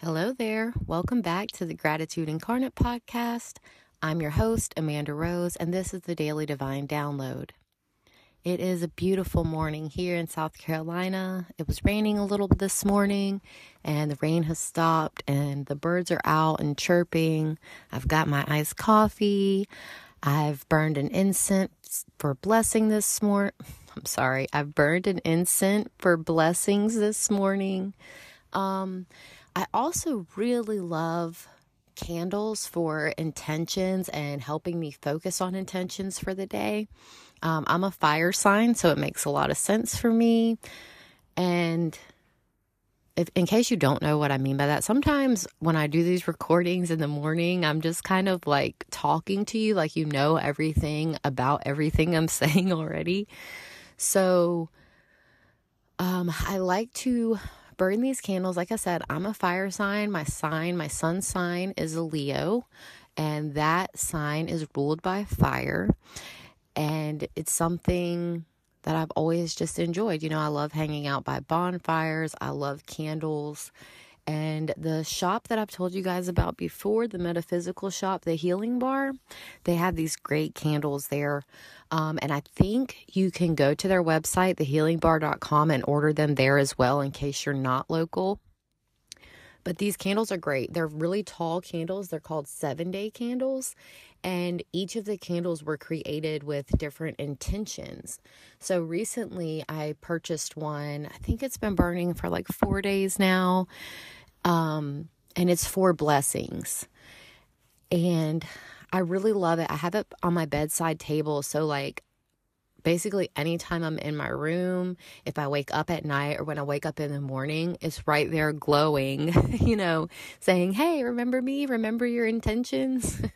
Hello there. Welcome back to the Gratitude Incarnate podcast. I'm your host, Amanda Rose, and this is the Daily Divine Download. It is a beautiful morning here in South Carolina. It was raining a little this morning, and the rain has stopped, and the birds are out and chirping. I've got my iced coffee. I've burned an incense for blessing this morning. I'm sorry, I've burned an incense for blessings this morning. Um, I also really love candles for intentions and helping me focus on intentions for the day. Um, I'm a fire sign, so it makes a lot of sense for me. And if, in case you don't know what I mean by that, sometimes when I do these recordings in the morning, I'm just kind of like talking to you, like you know everything about everything I'm saying already. So um, I like to burn these candles. Like I said, I'm a fire sign. My sign, my sun sign is a Leo, and that sign is ruled by fire. And it's something that I've always just enjoyed. You know, I love hanging out by bonfires, I love candles. And the shop that I've told you guys about before, the metaphysical shop, the healing bar, they have these great candles there. Um, and I think you can go to their website, thehealingbar.com, and order them there as well in case you're not local. But these candles are great. They're really tall candles. They're called seven day candles. And each of the candles were created with different intentions. So recently I purchased one. I think it's been burning for like four days now. Um, and it's for blessings. And I really love it. I have it on my bedside table. So, like, basically, anytime I'm in my room, if I wake up at night or when I wake up in the morning, it's right there glowing, you know, saying, Hey, remember me? Remember your intentions?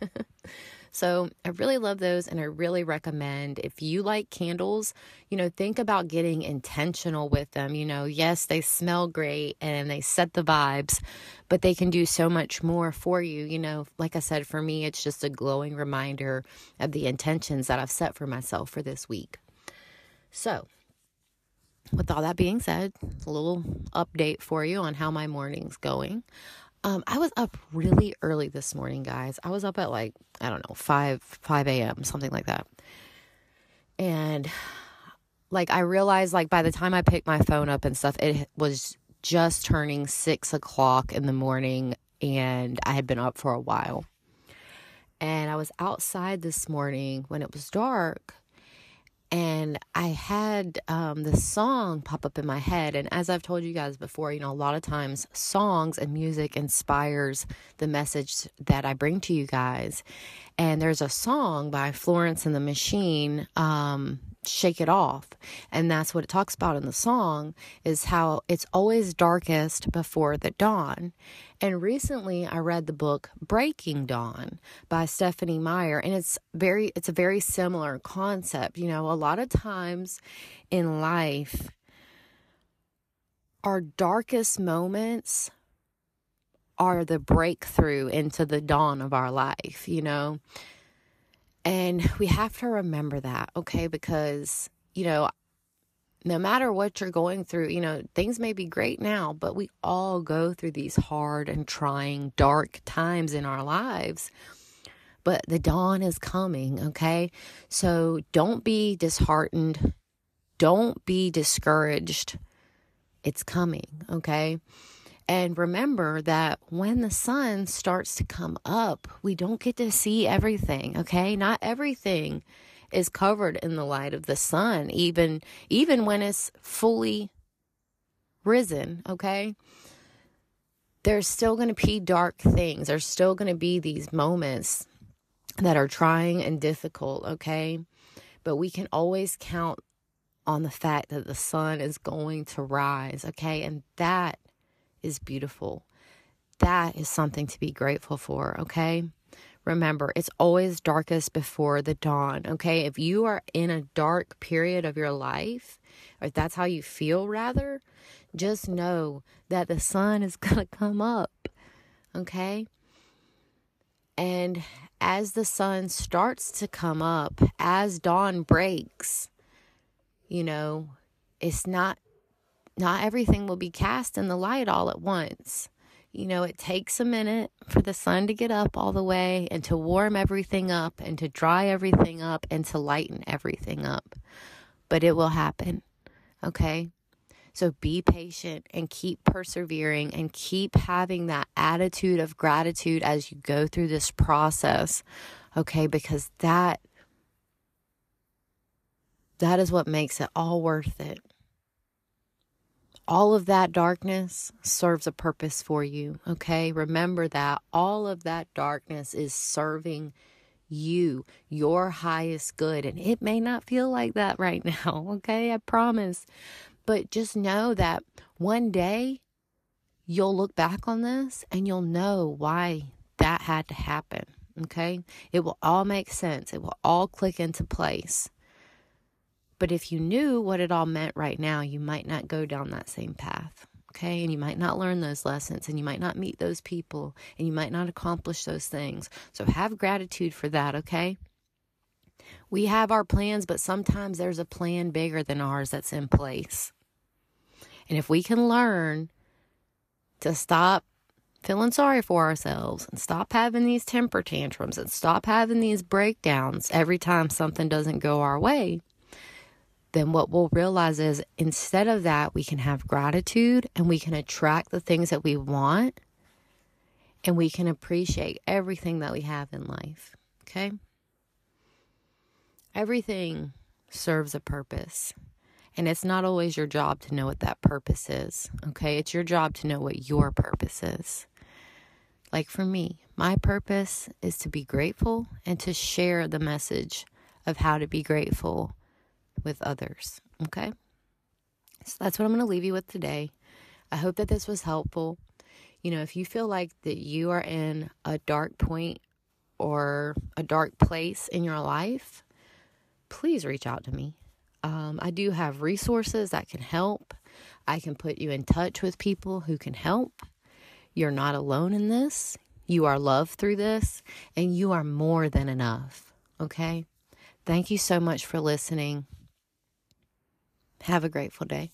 So I really love those and I really recommend if you like candles, you know, think about getting intentional with them. You know, yes, they smell great and they set the vibes, but they can do so much more for you. You know, like I said, for me, it's just a glowing reminder of the intentions that I've set for myself for this week. So, with all that being said, a little update for you on how my morning's going. Um, I was up really early this morning, guys. I was up at like, I don't know, 5, 5 a.m., something like that. And like, I realized, like, by the time I picked my phone up and stuff, it was just turning six o'clock in the morning, and I had been up for a while. And I was outside this morning when it was dark, and I had um, the song pop up in my head. And as I've told you guys before, you know, a lot of times songs and music inspires the message that I bring to you guys. And there's a song by Florence and the Machine um, shake it off. And that's what it talks about in the song is how it's always darkest before the dawn. And recently i read the book breaking dawn by Stephenie Meyer and it's very it's a very similar concept. You know a lot of times in life our darkest moments are the breakthrough into the dawn of our life you know and we have to remember that, okay? Because, you know, no matter what you're going through, you know, things may be great now, but we all go through these hard and trying, dark times in our lives. But the dawn is coming, okay? So don't be disheartened. Don't be discouraged. It's coming, okay? And remember that when the sun starts to come up, we don't get to see everything, okay? Not everything is covered in the light of the sun, even even when it's fully risen, okay? There's still going to be dark things. There's still going to be these moments that are trying and difficult, okay? But we can always count on the fact that the sun is going to rise, okay? And that is beautiful. That is something to be grateful for, okay? Remember, it's always darkest before the dawn, okay? If you are in a dark period of your life, or if that's how you feel, rather, just know that the sun is to come up, okay? And as the sun starts to come up, as dawn breaks, you know, it's not not everything will be cast in the light all at once. you know, it takes a minute for the sun to get up all the way and to warm everything up and to dry everything up and to lighten everything up. But it will happen. Okay? So be patient and keep persevering and keep having that attitude of gratitude as you go through this process. Okay? Because that that is what makes it all worth it all of that darkness serves a purpose for you. Okay. Remember that all of that darkness is serving you, your highest good. And it may not feel like that right now. Okay. I promise. But just know that one day you'll look back on this and you'll know why that had to happen. Okay. It will all make sense, it will all click into place. But if you knew what it all meant right now, you might not go down that same path. Okay. And you might not learn those lessons and you might not meet those people and you might not accomplish those things. So have gratitude for that. Okay. We have our plans, but sometimes there's a plan bigger than ours that's in place. And if we can learn to stop feeling sorry for ourselves and stop having these temper tantrums and stop having these breakdowns every time something doesn't go our way, then what we'll realize is instead of that, we can have gratitude and we can attract the things that we want and we can appreciate everything that we have in life. Okay? Everything serves a purpose. And it's not always your job to know what that purpose is. Okay? It's your job to know what your purpose is. Like for me, my purpose is to be grateful and to share the message of how to be grateful with others. Okay? So that's what I'm going to leave you with today. I hope that this was helpful. You know, if you feel like that you are in a dark point or a dark place in your life, please reach out to me. Um, I do have resources that can help. I can put you in touch with people who can help. You're not alone in this. You are loved through this, and you are more than enough. Okay? Thank you so much for listening. Have a grateful day.